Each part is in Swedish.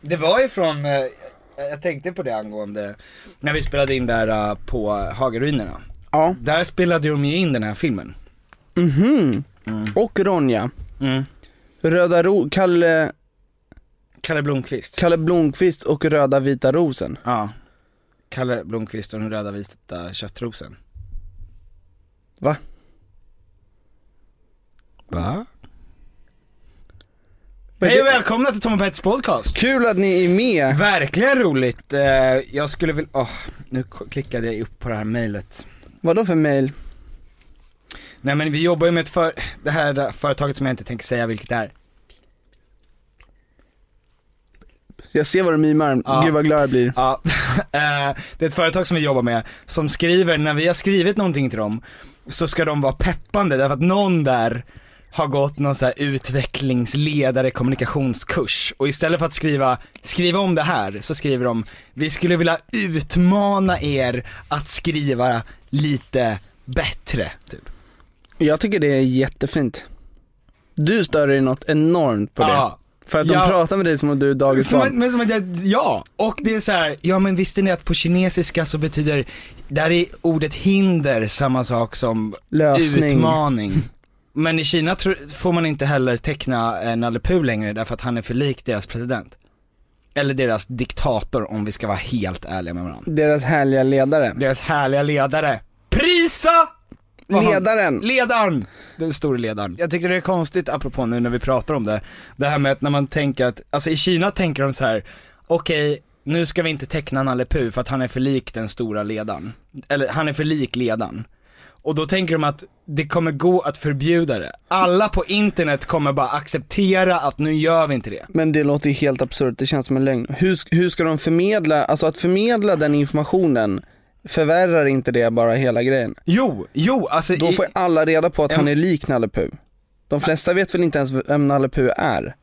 Det var ju från, eh, jag tänkte på det angående, när vi spelade in där eh, på Hagaruinerna. Ja. Där spelade de ju in den här filmen. Mhm. Och Ronja. Mm. Röda ro, Kalle, Kalle Blomqvist. Kalle Blomqvist och Röda vita rosen. ja. Kalle Blomqvist och den röda vita köttrosen. Va? Va? Hej och välkomna till Tom och Petters podcast. Kul att ni är med. Verkligen roligt. Eh, Jag skulle vilja, åh, nu k- klickade jag upp på det här mejlet. Vadå för mail? Nej men vi jobbar ju med ett för, det här eh, företaget som jag inte tänker säga vilket det är. Jag ser vad du mimar, Ja. gud vad glad jag blir. Ja, eh, det är ett företag som vi jobbar med som skriver, när vi har skrivit någonting till dem, så ska de vara peppande därför att någon där har gått någon så här utvecklingsledare kommunikationskurs och istället för att skriva, skriva om det här så skriver de, vi skulle vilja utmana er att skriva lite bättre, typ. Jag tycker det är jättefint. Du stör dig något enormt på det. Ja. För att de Ja. pratar med dig som om du är dagis Som, men som att jag, ja, och det är så här, ja men visste ni att på kinesiska så betyder, där är ordet hinder samma sak som Lösning. utmaning. Men i Kina får man inte heller teckna eh, Nalle Puh längre därför att han är för lik deras president. Eller deras diktator om vi ska vara helt ärliga med varandra. Deras härliga ledare. Deras härliga ledare. Prisa! Ledaren! Ledaren! Den store ledaren. Jag tycker det är konstigt, apropå nu när vi pratar om det, det här med att när man tänker att, alltså i Kina tänker de så här: okej, nu ska vi inte teckna Nalle Puh för att han är för lik den stora ledaren. Eller han är för lik ledaren. Och då tänker de att det kommer gå att förbjuda det. Alla på internet kommer bara acceptera att nu gör vi inte det. Men det låter ju helt absurt, det känns som en lögn. Hur, hur ska de förmedla, alltså att förmedla den informationen, förvärrar inte det bara hela grejen? Jo, jo, alltså Då i, får alla reda på att han är lik Nalle Puh. De flesta vet väl inte ens vem Nalle Puh är?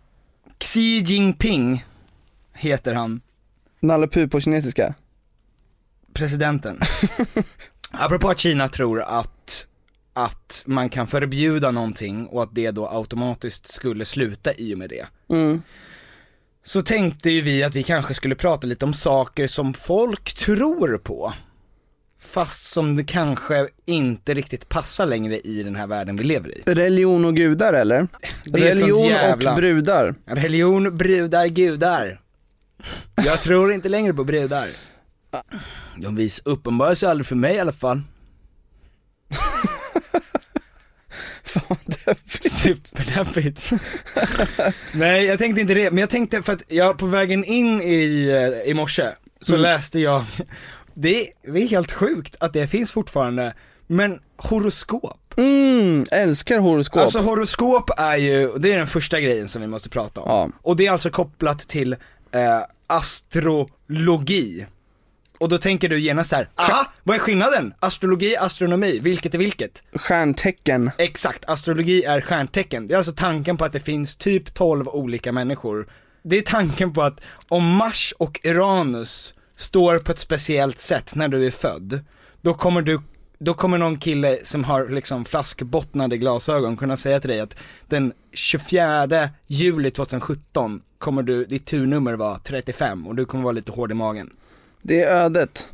Xi Jinping heter han. Nalle Puh på kinesiska? presidenten. Apropå att Kina tror att, att man kan förbjuda någonting och att det då automatiskt skulle sluta i och med det. Mm. Så tänkte ju vi att vi kanske skulle prata lite om saker som folk tror på. Fast som det kanske inte riktigt passar längre i den här världen vi lever i. Religion och gudar eller? Det Religion jävla- och brudar. Religion, brudar, gudar. Jag tror inte längre på brudar. De vis uppenbarar sig aldrig för mig i alla fall. Fan deppigt. Superdeppigt. Nej jag tänkte inte det, men jag tänkte för att jag på vägen in i, eh, i morse så Mm. läste jag, det är, det är helt sjukt att det finns fortfarande, men horoskop. Mm, älskar horoskop. Alltså horoskop är ju, det är den första grejen som vi måste prata om. Ja. Och det är alltså kopplat till eh, astrologi. Och då tänker du genast så här, aha, vad är skillnaden? Astrologi, astronomi, vilket är vilket? Stjärntecken. Exakt, astrologi är stjärntecken. Det är alltså tanken på att det finns typ 12 olika människor. Det är tanken på att om Mars och Uranus står på ett speciellt sätt när du är född, då kommer du då kommer någon kille som har liksom flaskbottnade glasögon kunna säga till dig att den 24 juli 2017 kommer du, ditt turnummer vara 35 och du kommer vara lite hård i magen. Det är ödet.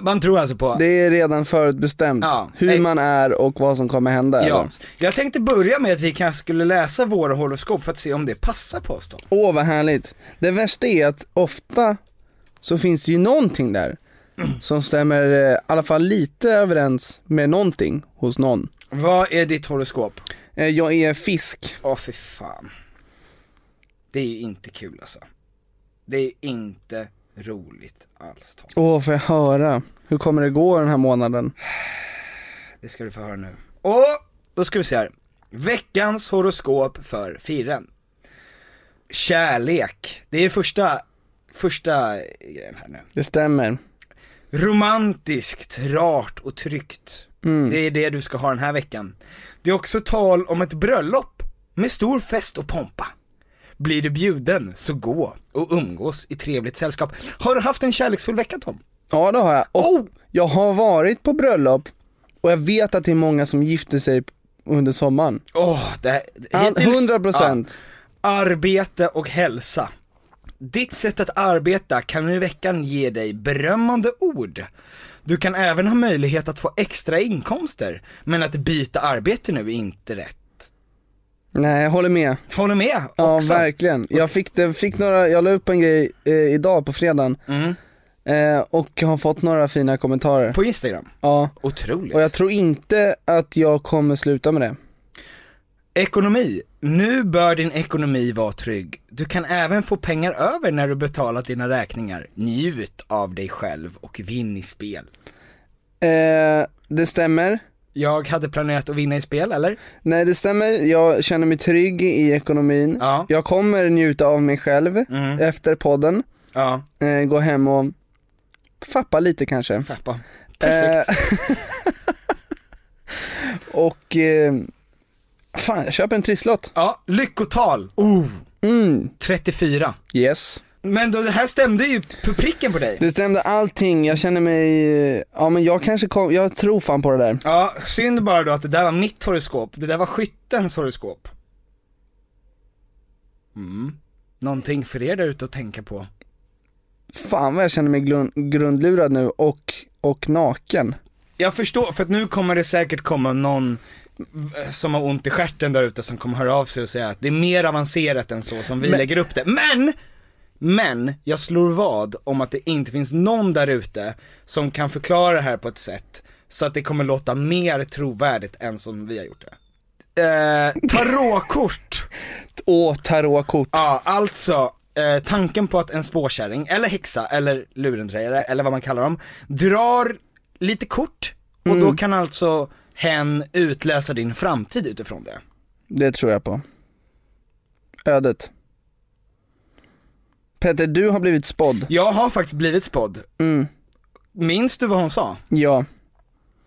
Man tror alltså på Det är redan förutbestämt Ja. hur Nej. man är och vad som kommer hända. Ja, eller? jag tänkte börja med att vi kanske skulle läsa våra horoskop för att se om det passar på oss då. Åh vad härligt. Det värsta är att ofta så finns det ju någonting där som stämmer eh, i alla fall lite överens med någonting hos någon. Vad är ditt horoskop? Eh, Jag är fisk. Åh fy fan. Det är inte kul alltså. Det är inte roligt alls Tom. Åh, får jag höra? Hur kommer det gå den här månaden? Det ska du få höra nu. Och då ska vi se här. Veckans horoskop för firen. Kärlek. Det är första, första grejen här nu. Det stämmer. Romantiskt, rart och tryggt. Mm. Det är det du ska ha den här veckan. Det är också tal om ett bröllop med stor fest och pompa. Blir du bjuden, så gå och umgås i trevligt sällskap. Har du haft en kärleksfull vecka Tom? Ja, det har jag. Och Oh! jag har varit på bröllop och jag vet att det är många som gifter sig under sommaren. Åh, det All- hittills- 100%. Ja. Arbete och hälsa. Ditt sätt att arbeta kan i veckan ge dig berömmande ord. Du kan även ha möjlighet att få extra inkomster, men att byta arbete nu är inte rätt. Nej, jag håller med. Håller med Ja, också. verkligen. Jag fick, det, fick några, jag la upp en grej eh, idag på fredagen Mm. eh, och har fått några fina kommentarer. På Instagram. Ja, Otroligt. och jag tror inte att jag kommer sluta med det. Ekonomi. Nu bör din ekonomi vara trygg. Du kan även få pengar över när du betalat dina räkningar. Njut av dig själv och vinn i spel. Eh, det stämmer. Jag hade planerat att vinna i spel, eller? Nej det stämmer, jag känner mig trygg i ekonomin. Ja. Jag kommer njuta av mig själv Mm. efter podden. Ja, Eh, gå hem och fappa lite kanske. fappa. Perfekt. Eh, och, eh, fan jag köper en trisslott. Ja, lyckotal. Oh, Mm, 34. yes. Men då, det här stämde ju på pricken på dig. Det stämde allting, jag känner mig, eh, ja men jag kanske kom, jag tror fan på det där. Ja, synd bara då att det där var mitt horoskop. Det där var skyttens horoskop. Mm. Någonting för er där ute att tänka på. Fan vad jag känner mig glun- grundlurad nu och, och naken. Jag förstår, för att nu kommer det säkert komma någon v- som har ont i stjärten där ute som kommer höra av sig och säga att det är mer avancerat än så som vi Men- lägger upp det. Men! Men, jag slår vad om att det inte finns någon där ute som kan förklara det här på ett sätt så att det kommer låta mer trovärdigt än som vi har gjort det. Eh, tarotkort. Åh, tarotkort. Ja, alltså eh, tanken på att en spåkärring, eller häxa, eller lurendrejare, eller vad man kallar dem, drar lite kort och då kan alltså hen utläsa din framtid utifrån det. Det tror jag på. Ödet. Peter, du har blivit spådd. Jag har faktiskt blivit spådd. Mm. Minns du vad hon sa? Ja,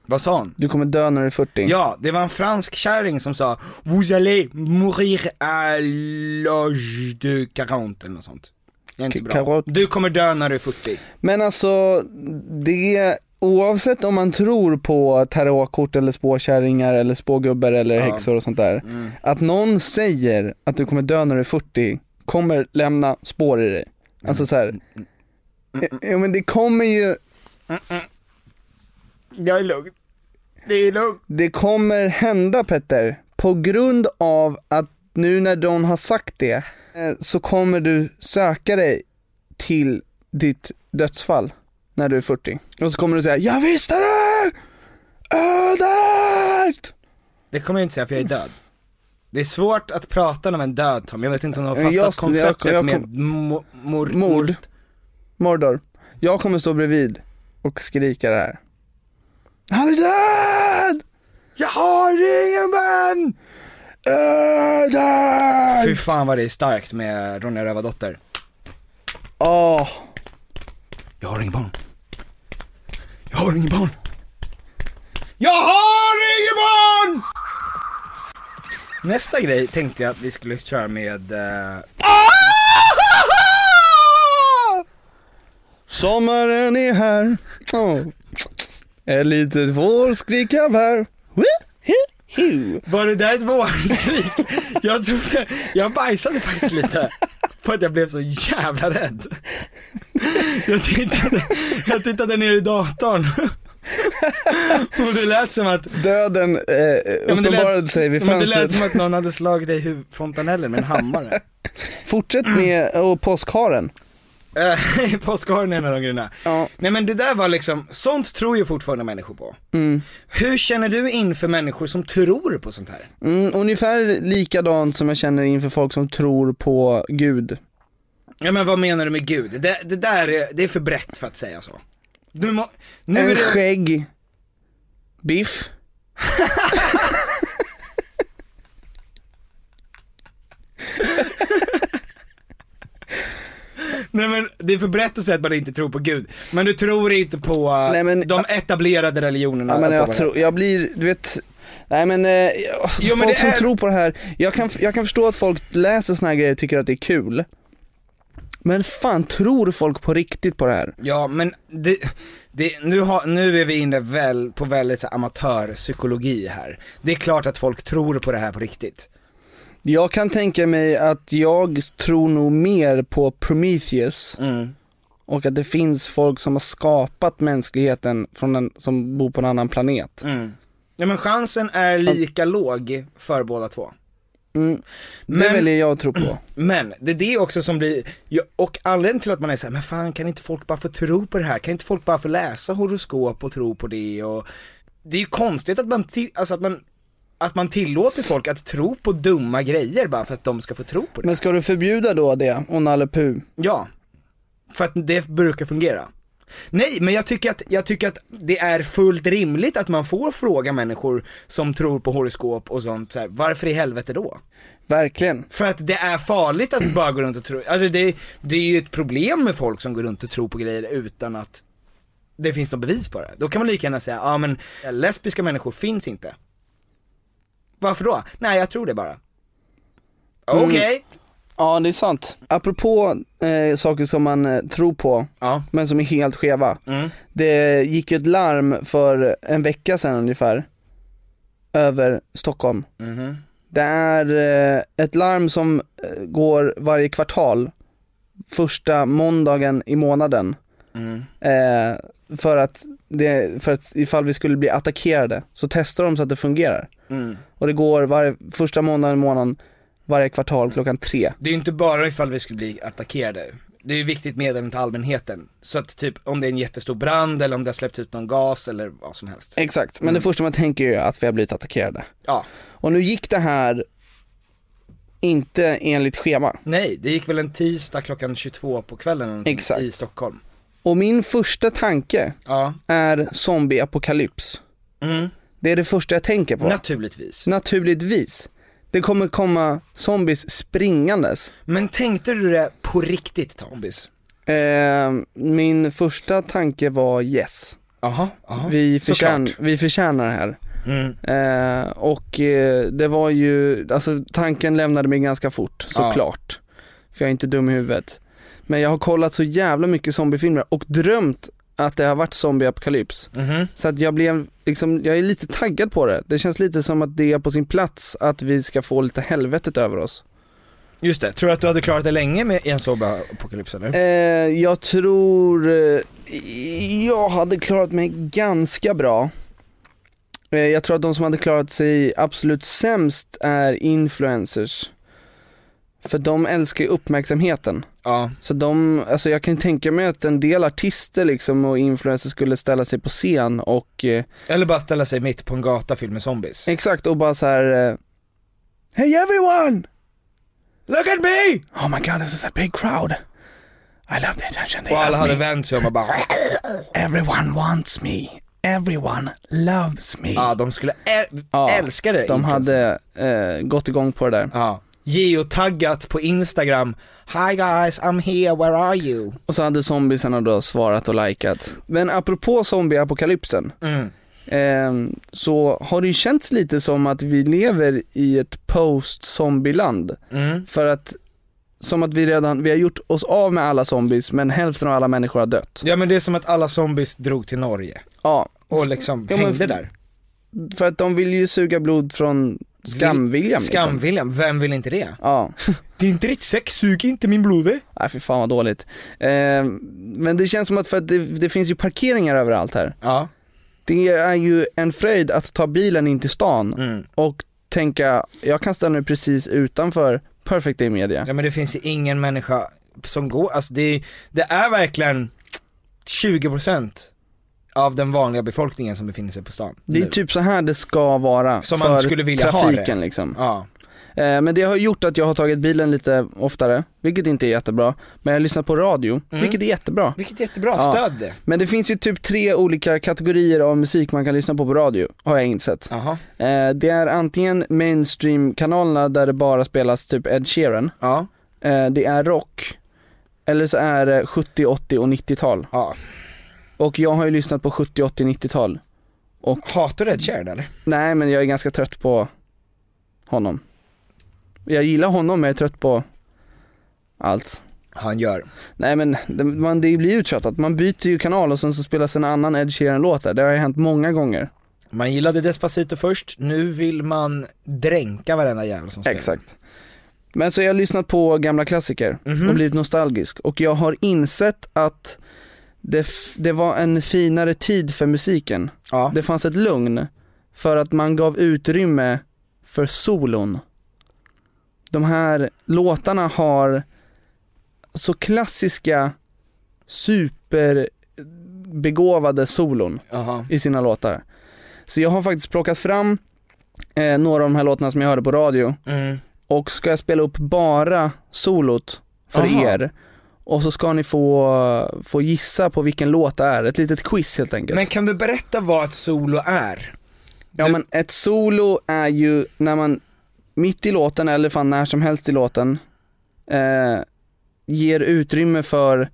Vad sa hon? du kommer dö när du är 40. Ja, det var en fransk kärring som sa Vous allez mourir à l'âge de 40 eller något sånt. Jag är inte så bra. Karot. Du kommer dö när du är 40. Men alltså, det, oavsett om man tror på tarotkort eller spåkärringar eller spågubbar eller Ja. häxor och sånt där. Mm. Att någon säger att du kommer dö när du är 40, kommer lämna spår i dig. Alltså så här. Ja men det kommer ju, Jag är lugn. Det är lugnt. det kommer hända Petter. På grund av att nu när de har sagt det, eh, så kommer du söka dig till ditt dödsfall när du är 40. Och så kommer du säga, jag visste det! Ödet! Det kommer jag inte säga för jag är död. Det är svårt att prata om en död Tom, jag vet inte om du har fattat Jag- jag- konceptet jag med kom- mo- mor- Mord. Mordor. Jag kommer stå bredvid och skrika det här. Han är död! Jag har ingen vän! Ödet! Fy fan vad det är starkt med Ronja Rövardotter. Åh, Jag har ingen barn. Jag har inget barn. Jag har inget barn! Nästa grej tänkte jag att vi skulle köra med... eh, Sommaren är här. Oh. Ett litet vårskrik av här. Var det där ett vårskrik? Jag trodde, jag bajsade faktiskt lite. För att jag blev så jävla rädd. Jag tittade, jag tittade ner i datorn. Och det lät som att, Döden eh, ja, men uppenbarade lät, sig vid ja, men det lät fönstret. som att någon hade slagit dig i fontanellen med en hammare. Fortsätt med och påskharen. Eh, Påskharen är en av de grejerna. Ja. Nej men det där var liksom, sånt tror ju fortfarande människor på. Mm. Hur känner du inför människor som tror på sånt här? Mm, ungefär likadant som jag känner inför folk som tror på Gud. Ja men vad menar du med Gud? Det, det där är, det är för brett för att säga så. Nu, må, nu en är det, skägg, biff. nej men det är för brett att säga att man inte tror på Gud. Men du tror inte på uh, Nej, men- de etablerade religionerna? Ja men jag tror, jag blir, du vet, nej men, eh, Jo, men folk det som är- tror på det här, jag kan, jag kan förstå att folk läser såna här grejer och tycker att det är kul. Men fan, tror folk på riktigt på det här? Ja men det, det, nu, har, nu är vi inne väl, på väldigt så amatörpsykologi här. Det är klart att folk tror på det här på riktigt. Jag kan tänka mig att jag tror nog mer på Prometheus Mm. och att det finns folk som har skapat mänskligheten från en, som bor på en annan planet. Mm. Ja men chansen är lika låg för båda två. Mm. Det Men- väljer jag att tro på. Men det är det också som blir, och anledningen till att man är såhär, men fan kan inte folk bara få tro på det här? Kan inte folk bara få läsa horoskop och tro på det och Det är ju konstigt att man, alltså att man, att man tillåter folk att tro på dumma grejer bara för att de ska få tro på det. Men ska du förbjuda då det, och Nalle? Ja, för att det brukar fungera. Nej, men jag tycker, att, jag tycker att det är fullt rimligt att man får fråga människor som tror på horoskop och sånt så här, varför i helvete då? Verkligen. För att det är farligt att bara gå runt och tro, alltså det, det är ju ett problem med folk som går runt och tror på grejer utan att det finns något bevis på det. Då kan man lika gärna säga, ja men lesbiska människor finns inte. Varför då? Nej jag tror det bara. Okej. Ja det är sant. Apropå eh, saker som man eh, tror på, Ja. men som är helt skeva. Mm. Det gick ju ett larm för en vecka sedan ungefär, över Stockholm. Mhm. Det är eh, ett larm som eh, går varje kvartal, första måndagen i månaden. Mm. Eh, för, att det, för att ifall vi skulle bli attackerade så testar de så att det fungerar. Mm. Och det går varje, första måndagen i månaden, varje kvartal klockan tre. Det är ju inte bara ifall vi skulle bli attackerade. Det är ju viktigt meddelande till allmänheten. Så att typ om det är en jättestor brand eller om det har släppts ut någon gas eller vad som helst. Exakt, men det första man tänker är att vi har blivit attackerade. Ja. Och nu gick det här inte enligt schema. Nej, det gick väl en tisdag klockan 22 på kvällen Exakt. i Stockholm. Och min första tanke Ja. är zombieapokalyps. Mm. Det är det första jag tänker på. Naturligtvis. Naturligtvis. Det kommer komma zombies springandes. Men tänkte du det på riktigt Tombis? Eh, min första tanke var yes. Jaha, jaha. Vi, förtjän, vi förtjänar det här. Mm. Eh, och eh, det var ju, alltså tanken lämnade mig ganska fort, såklart. För jag är inte dum i huvudet. Men jag har kollat så jävla mycket zombiefilmer och drömt att det har varit zombieapokalyps. Mhm. Så att jag blev liksom, jag är lite taggad på det. Det känns lite som att det är på sin plats att vi ska få lite helvetet över oss. Just det, tror du att du hade klarat det länge med en zombie-apokalyps eller? Eh, jag tror, eh, jag hade klarat mig ganska bra. Eh, jag tror att de som hade klarat sig absolut sämst är influencers. För de älskar ju uppmärksamheten. Ja. Så de, alltså jag kan tänka mig att en del artister liksom och influencers skulle ställa sig på scen och eh, Eller bara ställa sig mitt på en gata fylld med zombies. exakt och bara så här. Eh, Hey everyone! Look at me! Oh my god this is a big crowd. I love the attention they Och alla hade me. vänt sig om och bara Everyone wants me. Everyone loves me. Ja, de skulle äl- Ja, älska det. De influencer. hade eh, gått igång på det där. Ja. Geotaggat på Instagram Hi guys, I'm here, where are you? Och så hade zombiesarna då svarat och likat. Men apropå zombieapokalypsen, Mm. eh, så har det ju känts lite som att vi lever i ett post-zombieland. Mm. För att, som att vi redan, vi har gjort oss av med alla zombies men hälften av alla människor har dött. Ja men det är som att alla zombies drog till Norge Ja, och liksom Ja, hängde där. för att de vill ju suga blod från Skam-William liksom. Skam-William, vem vill inte det? Ja, ditt sex, sug inte min blod. nej fy fan vad dåligt. Eh, men det känns som att för att det, det finns ju parkeringar överallt här. Ja. Det är ju en fröjd att ta bilen in till stan Mm. och tänka, jag kan ställa mig precis utanför Perfect Day Media. Ja men det finns ju ingen människa som går, alltså det, det är verkligen 20% av den vanliga befolkningen som befinner sig på stan. Det är nu. typ så här det ska vara Som för man skulle vilja ha trafiken det. liksom. Ja. Eh, men det har gjort att jag har tagit bilen lite oftare, vilket inte är jättebra. Men jag lyssnar på radio, Mm. vilket är jättebra. Vilket är jättebra, Ja. stöd det. Men det finns ju typ tre olika kategorier av musik man kan lyssna på på radio, har jag insett. Jaha. Eh, det är antingen mainstream-kanalerna där det bara spelas typ Ed Sheeran, Ja. eh, det är rock, eller så är det 70, 80 och 90-tal. Ja. Och jag har ju lyssnat på 70, 80, 90-tal. Hatar du Ed Sheeran eller? Nej men jag är ganska trött på honom. Jag gillar honom men jag är trött på allt. Han gör. Nej men det, man, det blir uttjatat, man byter ju kanal och sen så spelas en annan Ed Sheeran-låt där. Det har ju hänt många gånger. Man gillade Despacito först, nu vill man dränka varenda jävel som spelar. Exakt. Men så jag har lyssnat på gamla klassiker Mhm. och blivit nostalgisk och jag har insett att det, det var en finare tid för musiken. Ja. Det fanns ett lugn för att man gav utrymme för solon. De här låtarna har så klassiska superbegåvade solon Jaha. i sina låtar. Så jag har faktiskt plockat fram eh, några av de här låtarna som jag hörde på radio Mm. och ska jag spela upp bara solot för Aha. er och så ska ni få, få gissa på vilken låt det är, ett litet quiz helt enkelt. Men kan du berätta vad ett solo är? Ja Du- men ett solo är ju när man mitt i låten eller fan när som helst i låten eh, ger utrymme för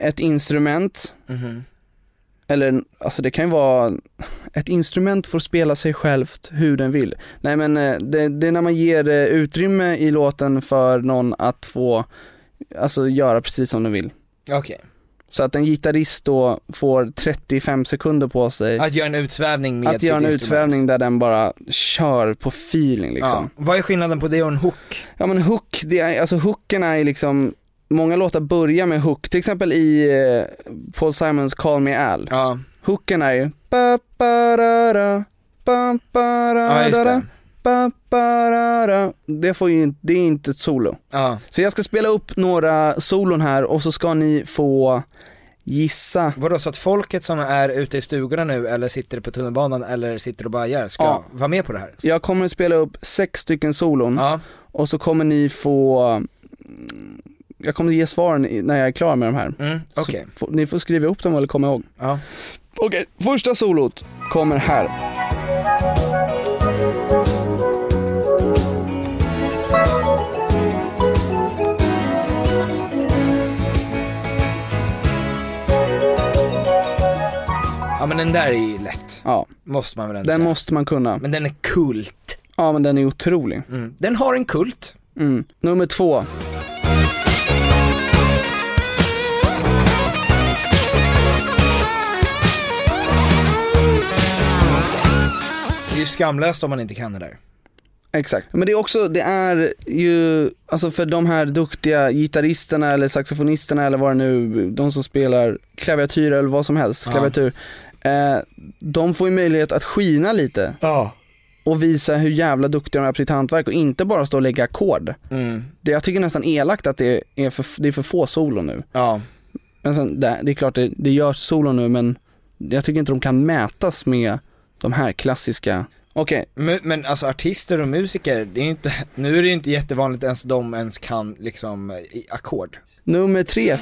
ett instrument Mhm. eller alltså det kan ju vara, ett instrument får spela sig självt hur den vill. Nej men eh, det, det är när man ger eh, utrymme i låten för någon att få, alltså göra precis som den vill. Okej. Så att en gitarrist då får 35 sekunder på sig Att göra en utsvävning med att göra en instrument. utsvävning där den bara kör på feeling liksom. Ja. Vad är skillnaden på det och en hook? Ja men hook, det är, alltså hooken är liksom, många låtar börjar med hook, till exempel i eh, Paul Simons Call Me Al. Ja, Hooken är ju ba ba ra ra ba ba ra ja just det. Ba ba ra ra Det får ju det är inte ett solo. Ja. Så jag ska spela upp några solon här och så ska ni få gissa. Vadå, så att folket som är ute i stugorna nu eller sitter på tunnelbanan eller sitter och bajar ska Ja. vara med på det här? Jag kommer att spela upp sex stycken solon Ja, och så kommer ni få mm, jag kommer att ge svaren när jag är klar med de här. mm, okej. Så ni får skriva upp dem eller komma ihåg. Okej, första solot kommer här. Ja men den där är ju lätt, Ja, måste man väl ändå den säga. måste man kunna. Men den är kult. Ja men den är otrolig. Mm. Den har en kult. Mm. Nummer två. Det är ju skamlöst om man inte kan det där. Exakt. Men det är också, det är ju, alltså för de här duktiga gitarristerna eller saxofonisterna eller vad det nu, de som spelar klaviatur eller vad som helst, klaviatur. Eh, de får ju möjlighet att skina lite Ja. och visa hur jävla duktiga de är på sitt hantverk och inte bara stå och lägga ackord. Mm. Det, jag tycker nästan elakt att det är för, det är för få solo nu. Ja. Men sen, det, det är klart det, det görs solo nu men jag tycker inte de kan mätas med de här klassiska, okej, Men, men alltså artister och musiker, det är inte, nu är det ju inte jättevanligt ens de ens kan liksom i ackord. nummer tre.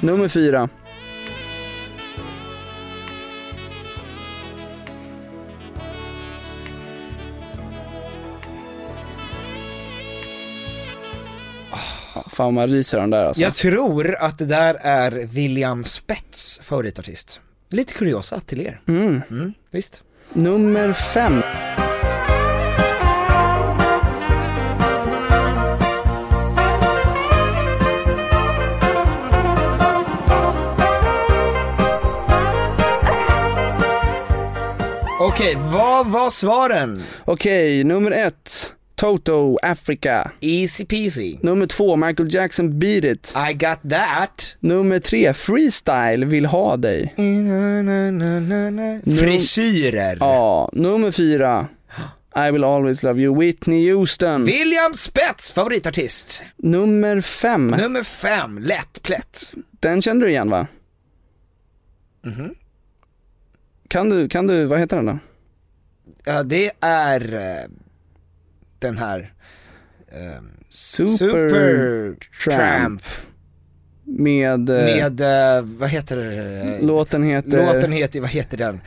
Nummer fyra. Ah, Fan man ryser den där alltså. Jag tror att det där är William Spets favoritartist. Lite kuriosa till er. Mm. Mm, visst. Nummer fem. Okej, vad var svaren? Okej, nummer ett. Toto, Africa. Easy peasy. Nummer två, Michael Jackson, Beat It. I got that. Nummer tre, Freestyle, Vill ha dig. Frisyrer. Ja, nummer fyra, I will always love you, Whitney Houston. William Spets favoritartist. Nummer fem, Nummer fem, lätt plätt. den kände du igen va? Mhm. Kan du, kan du, vad heter den då? Ja, det är eh, den här eh, Super, Tramp. Tramp Med, eh, med, eh, vad heter det? låten heter Låten heter, vad heter den?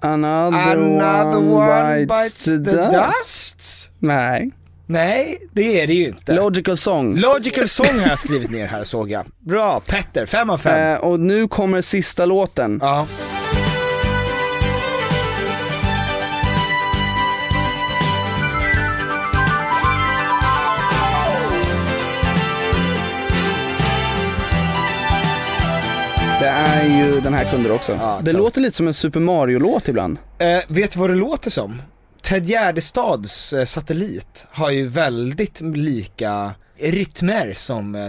Another, Another one bites the dust. dust. Nej, Nej, det är det ju inte. Logical Song. Logical Song har jag skrivit ner här såg jag. Bra, Petter, fem av fem. Eh, och nu kommer sista låten. Ja. Det är ju, den här kunde du också. Ja, det klart. låter lite som en Super Mario-låt ibland. Eh, vet du vad det låter som? Ted Gärdestads eh, satellit har ju väldigt lika rytmer som eh,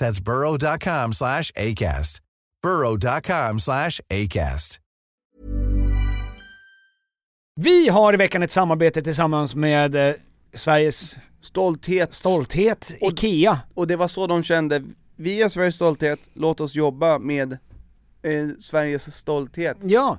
That's burrow.com slash ACAST. burrow.com slash ACAST. Vi har i veckan ett samarbete tillsammans med eh, Sveriges Stolthet. stolthet, Och- IKEA. Och det var så de kände, vi är Sveriges stolthet, låt oss jobba med eh, Sveriges stolthet. Ja,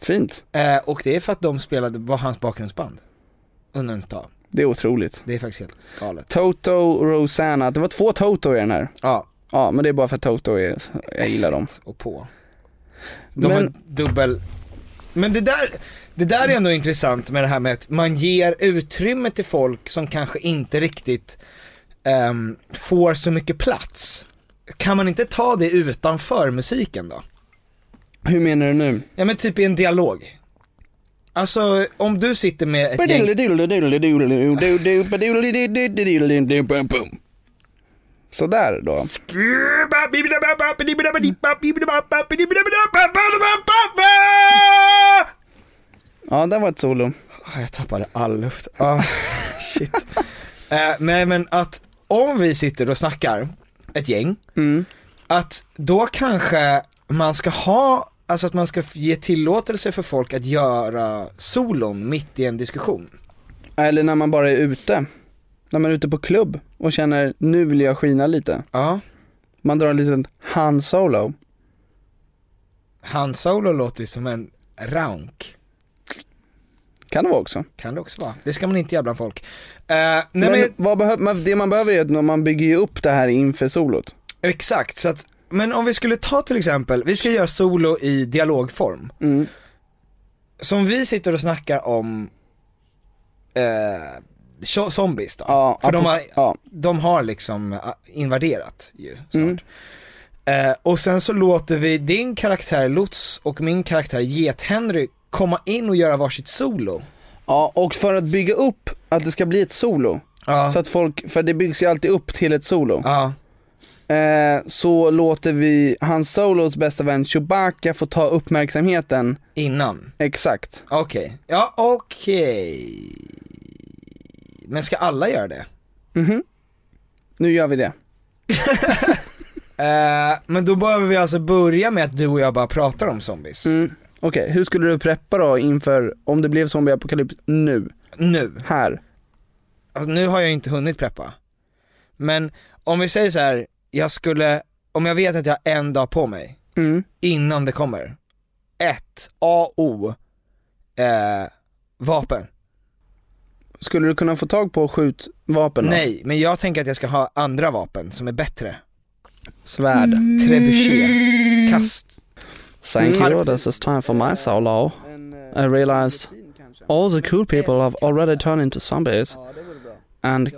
fint. Eh, och det är för att de spelade, var hans bakgrundsband. Under en dag. Det är otroligt. Det är faktiskt helt galet. Toto, Rosanna, det var två Toto i den här. Ja. Ja, men det är bara för att Toto är, jag gillar dem. Och på. De Men- har dubbel... Men det där, det där är ändå intressant med det här med att man ger utrymme till folk som kanske inte riktigt ehm, får så mycket plats. Kan man inte ta det utanför musiken då? Hur menar du nu? Ja men typ i en dialog. Alltså om du sitter med ett gäng... Sådär då. Ja, det var ett solo. Ah, Jag tappade all luft. Ah, shit. Eh, nej men att om vi sitter och snackar, ett gäng, Mm. att då kanske man ska ha, alltså att man ska ge tillåtelse för folk att göra solon mitt i en diskussion. Eller när man bara är ute. När man är ute på klubb och känner, nu vill jag skina lite. Ja. Man drar en liten Han Solo. Han solo låter ju som en raunk. Kan det vara också. Kan det också vara. Det ska man inte göra bland folk. Eh, nej men men, vad behöv, man- det man behöver är att man bygger ju upp det här inför solot. exakt, så att, men om vi skulle ta till exempel, vi ska göra solo i dialogform. Mm. Som vi sitter och snackar om eh, zo- zombies då. Ja, För de har, ja. de har liksom eh, invaderat ju snart. Mm. Eh, och sen så låter vi din karaktär Lots och min karaktär Get-Henry komma in och göra varsitt solo. Ja, och för att bygga upp att det ska bli ett solo, Ja. så att folk, för det byggs ju alltid upp till ett solo. Ja. Eh, så låter vi hans solos bästa vän Chewbacca få ta uppmärksamheten Innan. exakt. Okej. Ja, okej. Men ska alla göra det? Mhm. Nu gör vi det. Eh, men då behöver vi alltså börja med att du och jag bara pratar om zombies. Mm. Okej, hur skulle du preppa då inför, om det blev zombieapokalyps nu, Nu. här? Alltså nu har jag inte hunnit preppa. Men om vi säger så här, jag skulle, om jag vet att jag har en dag på mig Mm. innan det kommer. Ett, A, O, eh, vapen. Skulle du kunna få tag på skjutvapen då? Nej, men jag tänker att jag ska ha andra vapen som är bättre. Svärd. Trebuchet, kast. Thank Mm. you, this is time for my solo. I realized all the cool people have already turned into zombies. And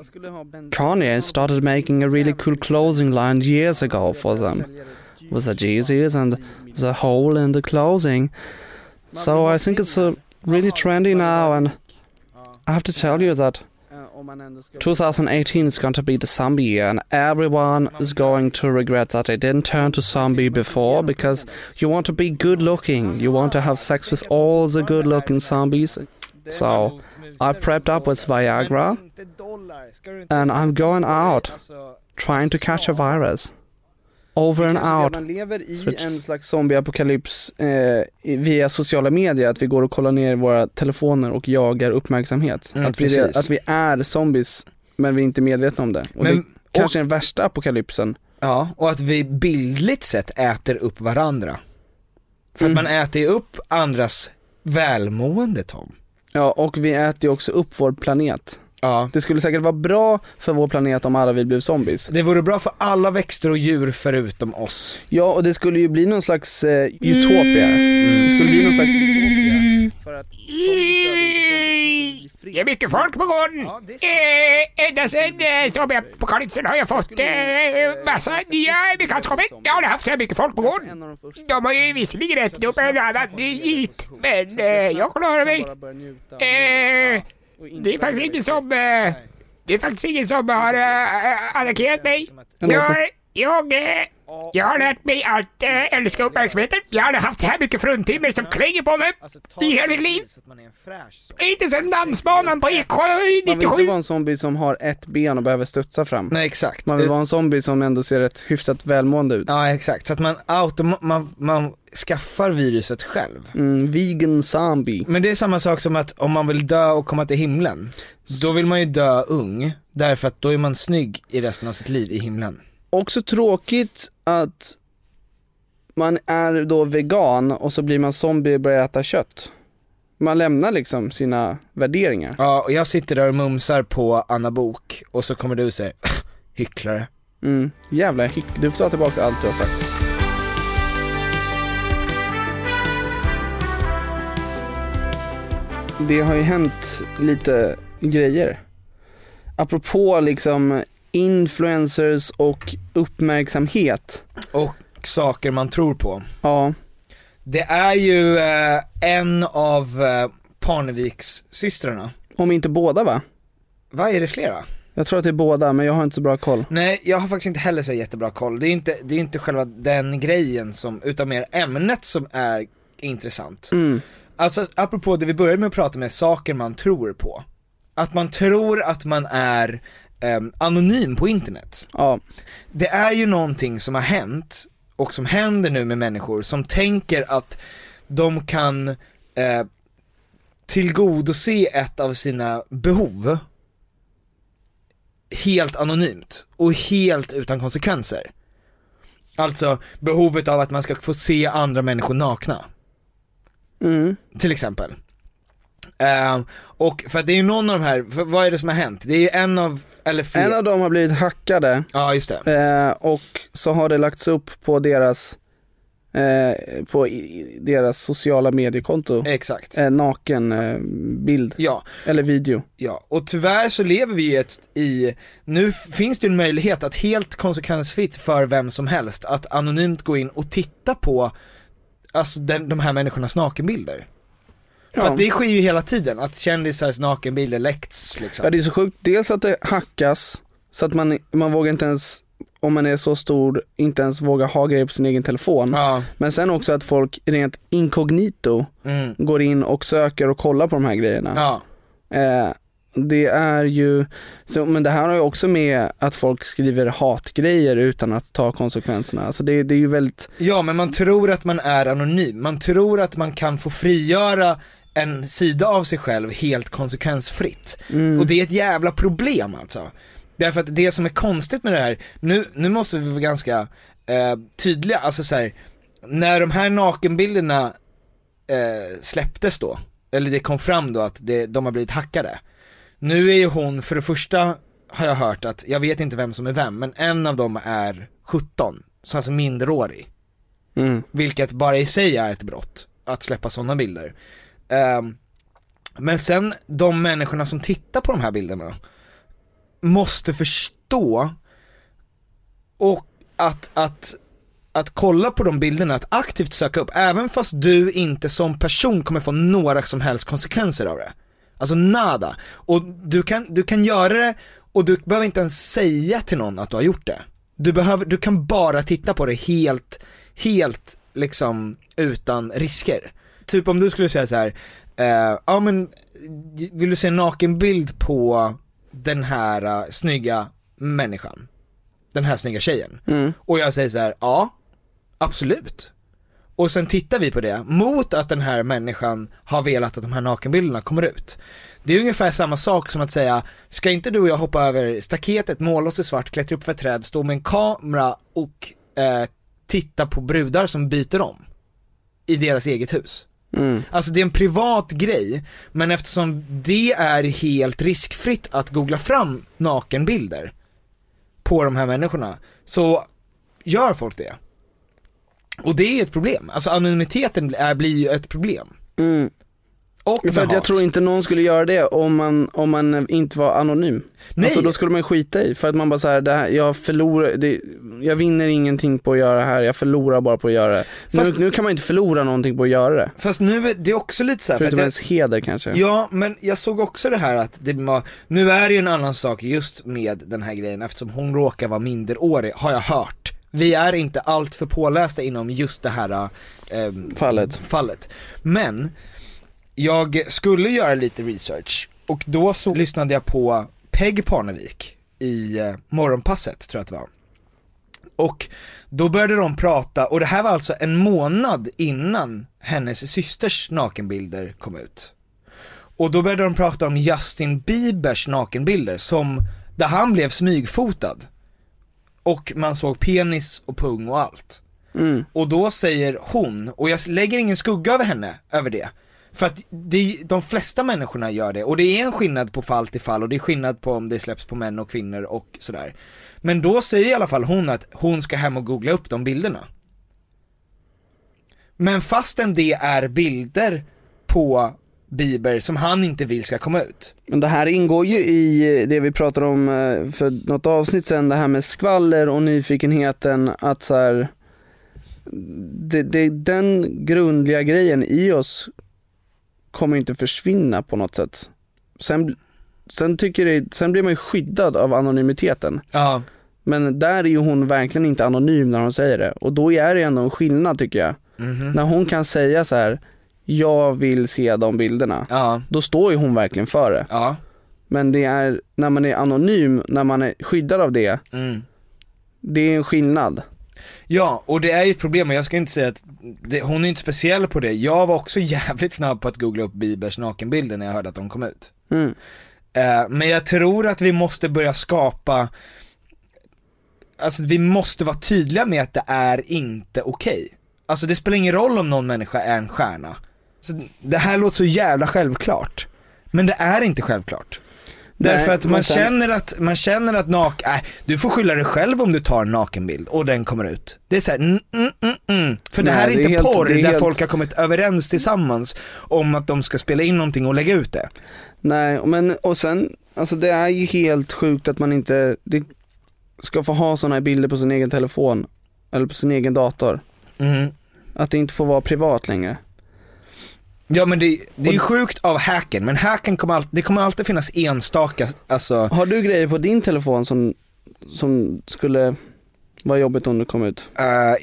Kanye started making a really cool clothing line years ago for them. With the Yeezys and the hole in the clothing. So I think it's uh, really trendy now and I have to tell you that 2018 is going to be the zombie year, and everyone is going to regret that they didn't turn to zombie before because you want to be good looking. You want to have sex with all the good looking zombies. So I prepped up with Viagra, and I'm going out trying to catch a virus. Over and out. Man lever i Switch. en slags zombieapokalyps eh, via sociala medier, att vi går och kollar ner våra telefoner och jagar uppmärksamhet. Mm, att, vi, precis. att vi är zombies, men vi är inte medvetna om det. Och Men- det kanske är den värsta apokalypsen. Ja, och att vi bildligt sett äter upp varandra. För Mm. att man äter ju upp andras välmående Tom. Ja, och vi äter ju också upp vår planet. Ja. Det skulle säkert vara bra för vår planet om alla vi blev zombies. Det vore bra för alla växter och djur förutom oss. Ja, och det skulle ju bli någon slags eh, utopia. Det skulle bli någon slags. För att Det är mycket folk på gården. Eh, ända sedan eh, zombieapokalypsen har jag fått eh, massa nya bekantskaper. Jag har haft så här mycket folk på gården. De har ju visserligen ätit upp en annan git, men eh, jag klarar mig. Eh, det är faktiskt ingen som... Eh, det är faktiskt ingen som har eh, attackerat mig. Jag, jag, eh, Jag har lärt mig att äh, älska uppmärksamheten. Jag har haft så här mycket fruntimmer som klänger på mig i hela mitt liv. Inte sen dansbanan på Eksjö Man vill inte 97. vara en zombie som har ett ben och behöver studsa fram. Nej exakt. Man vill vara en zombie som ändå ser rätt hyfsat välmående ut. Ja exakt, så att man, autom- man, man skaffar viruset själv. Mm, vegan zombie. Men det är samma sak som att om man vill dö och komma till himlen, då vill man ju dö ung, därför att då är man snygg i resten av sitt liv i himlen. Också tråkigt att man är då vegan och så blir man zombie och börjar äta kött. Man lämnar liksom sina värderingar. Ja, och jag sitter där och mumsar på Anna Bok och så kommer du och säger hycklare. Mm, jävla hyck. Du får ta tillbaka allt du har sagt. Det har ju hänt lite grejer. Apropå liksom influencers och uppmärksamhet. Och saker man tror på. Ja. Det är ju eh, en av eh, Parneviks systrarna. Om inte båda va? Vad är det flera? Jag tror att det är båda, men jag har inte så bra koll. Nej, jag har faktiskt inte heller så jättebra koll. Det är inte, det är inte själva den grejen som, utan mer ämnet som är intressant. Mm. Alltså apropå det vi började med att prata med, saker man tror på. Att man tror att man är ehm, anonym på internet. Ja. Det är ju någonting som har hänt, och som händer nu med människor som tänker att de kan eh, tillgodose ett av sina behov helt anonymt och helt utan konsekvenser. Alltså behovet av att man ska få se andra människor nakna. Mm. Till exempel. Eh, och för att det är ju någon av de här, vad är det som har hänt? Det är ju en av, eller fler. En av dem har blivit hackade. Ja just det. Eh, och så har det lagts upp på deras, eh, på i, deras sociala mediekonto. Exakt. Eh, naken eh, bild. Ja. Eller video. Ja, och tyvärr så lever vi ett, i, nu finns det ju en möjlighet att helt konsekvensfritt för vem som helst att anonymt gå in och titta på, alltså den, de här människornas nakenbilder. För Ja. att det sker ju hela tiden, att kändisars nakenbilder läckts liksom. Ja det är så sjukt, dels att det hackas, så att man, man vågar inte ens, om man är så stor, inte ens vågar ha grejer på sin egen telefon. Ja. Men sen också att folk rent inkognito Mm. går in och söker och kollar på de här grejerna. Ja. Eh, det är ju, så, men det här har ju också med att folk skriver hatgrejer utan att ta konsekvenserna. Alltså det, det är ju väldigt, Ja men man tror att man är anonym, man tror att man kan få frigöra en sida av sig själv helt konsekvensfritt. Mm. Och det är ett jävla problem alltså. Därför att det som är konstigt med det här, nu, nu måste vi vara ganska eh, tydliga, alltså så här, när de här nakenbilderna eh, släpptes då, eller det kom fram då att det, de har blivit hackade. Nu är ju hon, för det första har jag hört att, jag vet inte vem som är vem, men en av dem är 17, så alltså minderårig. mm. Vilket bara i sig är ett brott, att släppa sådana bilder. Ehm, men sen de människorna som tittar på de här bilderna måste förstå och att, att, att kolla på de bilderna, att aktivt söka upp, även fast du inte som person kommer få några som helst konsekvenser av det. Alltså nada. Och du kan, du kan göra det och du behöver inte ens säga till någon att du har gjort det. Du, behöver, du kan bara titta på det helt, helt liksom utan risker. Typ om du skulle säga så här, eh, ja men vill du se en nakenbild på den här uh, snygga människan? Den här snygga tjejen? Mm. Och jag säger så här, ja, absolut. Och sen tittar vi på det mot att den här människan har velat att de här nakenbilderna kommer ut. Det är ungefär samma sak som att säga, ska inte du och jag hoppa över staketet, måla oss i svart, klättra upp för ett träd, stå med en kamera och eh, titta på brudar som byter om? I deras eget hus. Mm. Alltså det är en privat grej, men eftersom det är helt riskfritt att googla fram nakenbilder på de här människorna, så gör folk det. Och det är ett problem, alltså anonymiteten blir ju ett problem. Mm. Och med För att jag tror inte någon skulle göra det om man, om man inte var anonym. Nej. Alltså då skulle man skita i, för att man bara såhär, det här, jag förlorar, det, jag vinner ingenting på att göra det här, jag förlorar bara på att göra det. Fast- nu, nu kan man inte förlora någonting på att göra det. Fast nu är det också lite så här, för att Förutom jag, ens heder kanske. Ja, men jag såg också det här att det var, nu är det ju en annan sak just med den här grejen eftersom hon råkar vara minderårig, har jag hört. vi är inte allt för pålästa inom just det här eh, Fallet. fallet. Men, jag skulle göra lite research och då så lyssnade jag på Peg Parnevik i eh, Morgonpasset tror jag att det var. Och då började de prata, och det här var alltså en månad innan hennes systers nakenbilder kom ut. Och då började de prata om Justin Biebers nakenbilder som, där han blev smygfotad. Och man såg penis och pung och allt. Mm. Och då säger hon, och jag lägger ingen skugga över henne, över det. För att det, de flesta människorna gör det, och det är en skillnad på fall till fall och det är skillnad på om det släpps på män och kvinnor och sådär. Men då säger i alla fall hon att hon ska hem och googla upp de bilderna. Men fastän det är bilder på Bieber som han inte vill ska komma ut. Men det här ingår ju i eh, det vi pratade om eh, för något avsnitt sen, det här med skvaller och nyfikenheten att så här, det, det, den grundliga grejen i oss kommer inte försvinna på något sätt. Sen, sen, tycker det, sen blir man ju skyddad av anonymiteten. Ja. Men där är ju hon verkligen inte anonym när hon säger det. Och då är det ändå en skillnad tycker jag. Mhm. När hon kan säga så här: jag vill se de bilderna. Ja. Då står ju hon verkligen för det. Ja. Men det är, när man är anonym, när man är skyddad av det, Mm. det är en skillnad. Ja, och det är ju ett problem och jag ska inte säga att det, hon är inte speciell på det. Jag var också jävligt snabb på att googla upp Biebers nakenbilder när jag hörde att de kom ut. Mm. Eh, men jag tror att vi måste börja skapa, alltså vi måste vara tydliga med att det är inte okej. Alltså det spelar ingen roll om någon människa är en stjärna. Så det här låter så jävla självklart. Men det är inte självklart. Nej, Därför att men man sen- känner att, man känner att nak, äh, du får skylla dig själv om du tar en nakenbild och den kommer ut. Det är såhär, mm, mm, mm, mm. För det Nej, här är det är inte helt- porr det är där helt- folk har kommit överens tillsammans om att de ska spela in någonting och lägga ut det. Nej, men och sen, alltså det är ju helt sjukt att man inte det ska få ha sådana här bilder på sin egen telefon, eller på sin egen dator. Mm. Att det inte får vara privat längre. Ja men det, det är ju sjukt av hacken, men hacken kommer alltid, det kommer alltid finnas enstaka, alltså Har du grejer på din telefon som, som skulle vara jobbigt om det kom ut? eh, Eller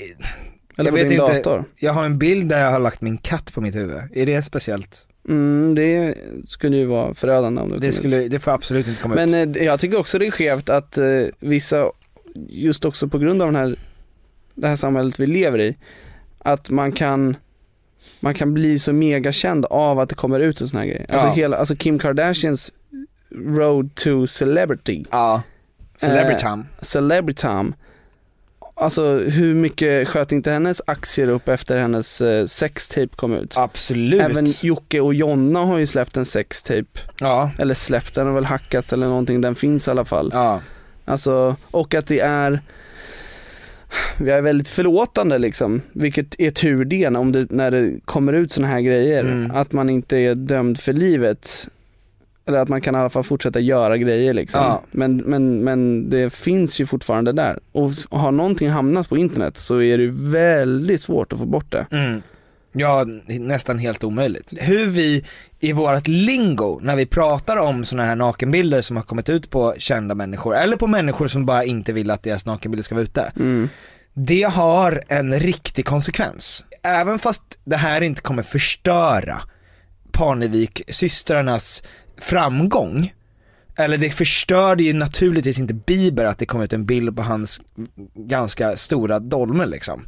jag på vet din inte, dator? jag har en bild där jag har lagt min katt på mitt huvud. Är det speciellt? Mm, det skulle ju vara förödande om det kom Det, ut. skulle, det får absolut inte komma ut. Men eh, jag tycker också det är skevt att eh, vissa, just också på grund av den här, det här samhället vi lever i, att man kan man kan bli så megakänd av att det kommer ut en sån här grej. Alltså, Ja. hela, alltså Kim Kardashians road to celebrity, Ja, Celebritam. celebritam. Alltså hur mycket sköt inte hennes aktier upp efter hennes eh, sextape kom ut? Absolut. Även Jocke och Jonna har ju släppt en sextape. Ja. Eller släppt, den har väl hackats eller någonting, den finns i alla fall. Ja. Alltså, och att det är vi är väldigt förlåtande liksom, vilket är tur det om det, när det kommer ut såna här grejer. Mm. Att man inte är dömd för livet. Eller att man kan i alla fall fortsätta göra grejer liksom. Ja. Men, men, men det finns ju fortfarande där. Och har någonting hamnat på internet så är det väldigt svårt att få bort det. Mm. Ja, nästan helt omöjligt. Hur vi i vårt lingo, när vi pratar om sådana här nakenbilder som har kommit ut på kända människor, eller på människor som bara inte vill att deras nakenbilder ska vara ute. Mm. Det har en riktig konsekvens. Även fast det här inte kommer förstöra Parnevik-systrarnas framgång, eller det förstörde ju naturligtvis inte Bieber att det kom ut en bild på hans ganska stora dolme liksom.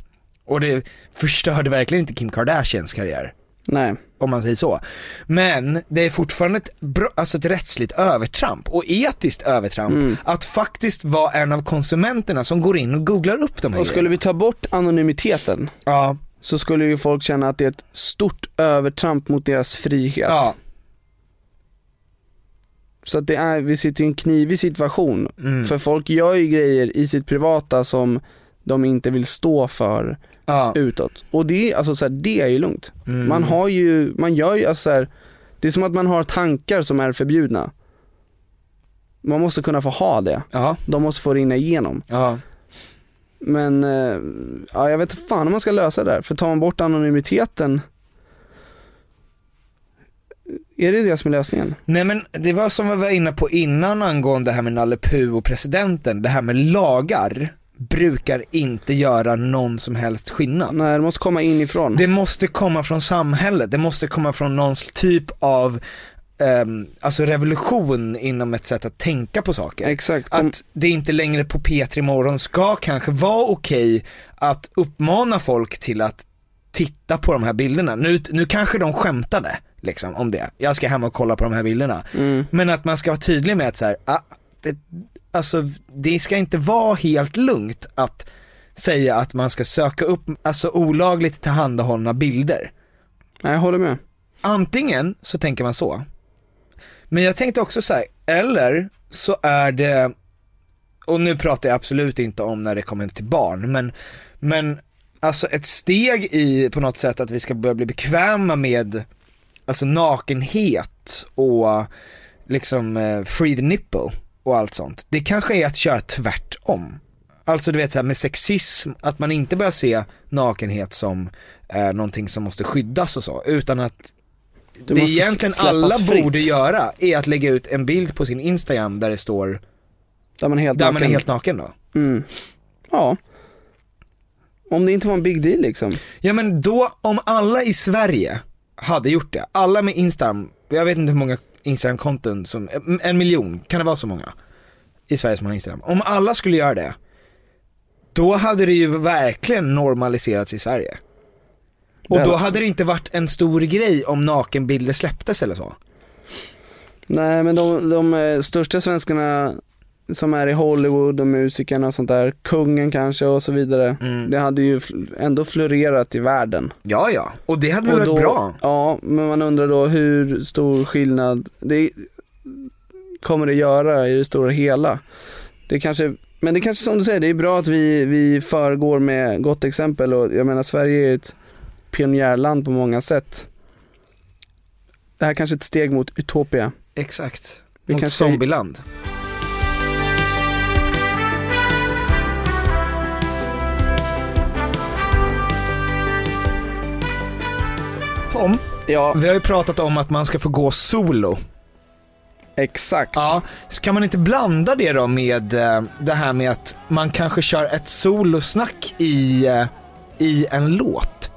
Och det förstörde verkligen inte Kim Kardashians karriär. Nej. Om man säger så. Men det är fortfarande ett, alltså ett rättsligt övertramp och etiskt övertramp Mm. att faktiskt vara en av konsumenterna som går in och googlar upp de här Och skulle vi ta bort anonymiteten Ja. så skulle ju folk känna att det är ett stort övertramp mot deras frihet. Ja. Så att det är, vi sitter i en knivig situation. Mm. För folk gör ju grejer i sitt privata som de inte vill stå för Ja. utåt. Och det, är- alltså så här, det är ju lugnt. Mm. Man har ju, man gör ju alltså så här, det är som att man har tankar som är förbjudna. Man måste kunna få ha det. Ja. De måste få rinna igenom. Ja. Men, eh, ja jag vet inte fan om man ska lösa det där. För tar man bort anonymiteten, är det det som är lösningen? Nej men det var som vi var inne på innan angående det här med Nalle Puh och presidenten, det här med lagar brukar inte göra någon som helst skillnad. Nej, det måste komma inifrån. Det måste komma från samhället, det måste komma från någon typ av ehm, alltså revolution inom ett sätt att tänka på saker. Exakt. Att det inte längre på P3 Morgon ska kanske vara okej att uppmana folk till att titta på de här bilderna. Nu, nu kanske de skämtade liksom om det. Jag ska hem och kolla på de här bilderna. mm, Men att man ska vara tydlig med att så här, ah, det, alltså det ska inte vara helt lugnt att säga att man ska söka upp, alltså olagligt tillhandahållna bilder. nej, jag håller med. Antingen så tänker man så, men jag tänkte också så här, eller så är det, och nu pratar jag absolut inte om när det kommer till barn, men, men alltså ett steg i på något sätt att vi ska börja bli bekväma med alltså nakenhet och liksom eh, free the nipple och allt sånt. Det kanske är att köra tvärtom. Alltså du vet så här, med sexism, att man inte börjar se nakenhet som eh, någonting som måste skyddas och så, utan att Du det egentligen alla fritt. borde göra är att lägga ut en bild på sin Instagram där det står, Där man är helt där naken. man är helt naken då. Mm. Ja. Om det inte var en big deal liksom. Ja men då, om alla i Sverige hade gjort det, alla med Instagram, jag vet inte hur många Instagram-konton som, en miljon, kan det vara så många? I Sverige som har Instagram. Om alla skulle göra det, då hade det ju verkligen normaliserats i Sverige. Och då hade- hade det inte varit en stor grej om nakenbilder släpptes eller så. Nej men de, de eh, största svenskarna som är i Hollywood och musikerna och sånt där, kungen kanske och så vidare. Mm. Det hade ju ändå florerat i världen. Ja ja, och det hade väl varit då, bra. Ja, men man undrar då hur stor skillnad det kommer det göra i det stora hela. Det kanske, men det kanske som du säger, det är bra att vi, vi föregår med gott exempel och jag menar Sverige är ett pionjärland på många sätt. Det här kanske är ett steg mot utopia. Exakt. Vi Mot kanske- zombieland. Tom, Ja, vi har ju pratat om att man ska få gå solo. exakt. Ja, ska man inte blanda det då med eh, det här med att man kanske kör ett solosnack i, eh, i en låt?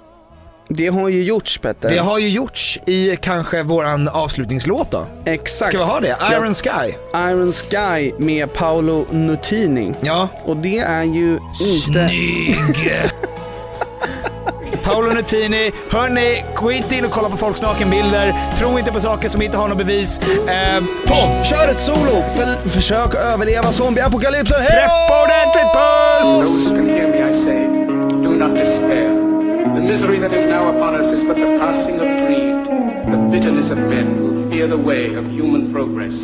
Det har ju gjorts Petter. Det har ju gjorts i kanske våran avslutningslåt då. Exakt. Ska vi ha det? Ja. Iron Sky? Iron Sky med Paolo Nutini. Ja. Och det är ju inte... Snygg! Paolo Nutini, hörni, gå inte in och kolla på folks nakenbilder. Tro inte på saker som inte har något bevis. Eh, Tom, Kör ett solo! För, försök överleva zombieapokalypsen. Hej då! preppa ordentligt, puss! Those who can hear me, I say, do not despair. The misery that is now upon us is but the passing of greed, the bitterness of men who fear the way of human progress.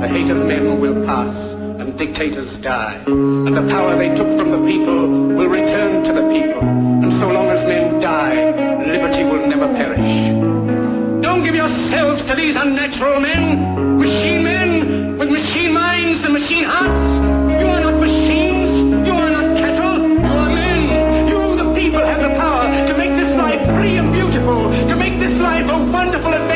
The hate of men will pass, and dictators die, and the power they took from the people will return to the people. And so long as men die, liberty will never perish. Don't give yourselves to these unnatural men, machine men with machine minds and machine hearts. You are not machines. You are not cattle. You are men. You, the people, have the power to make this life free and beautiful, to make this life a wonderful adventure.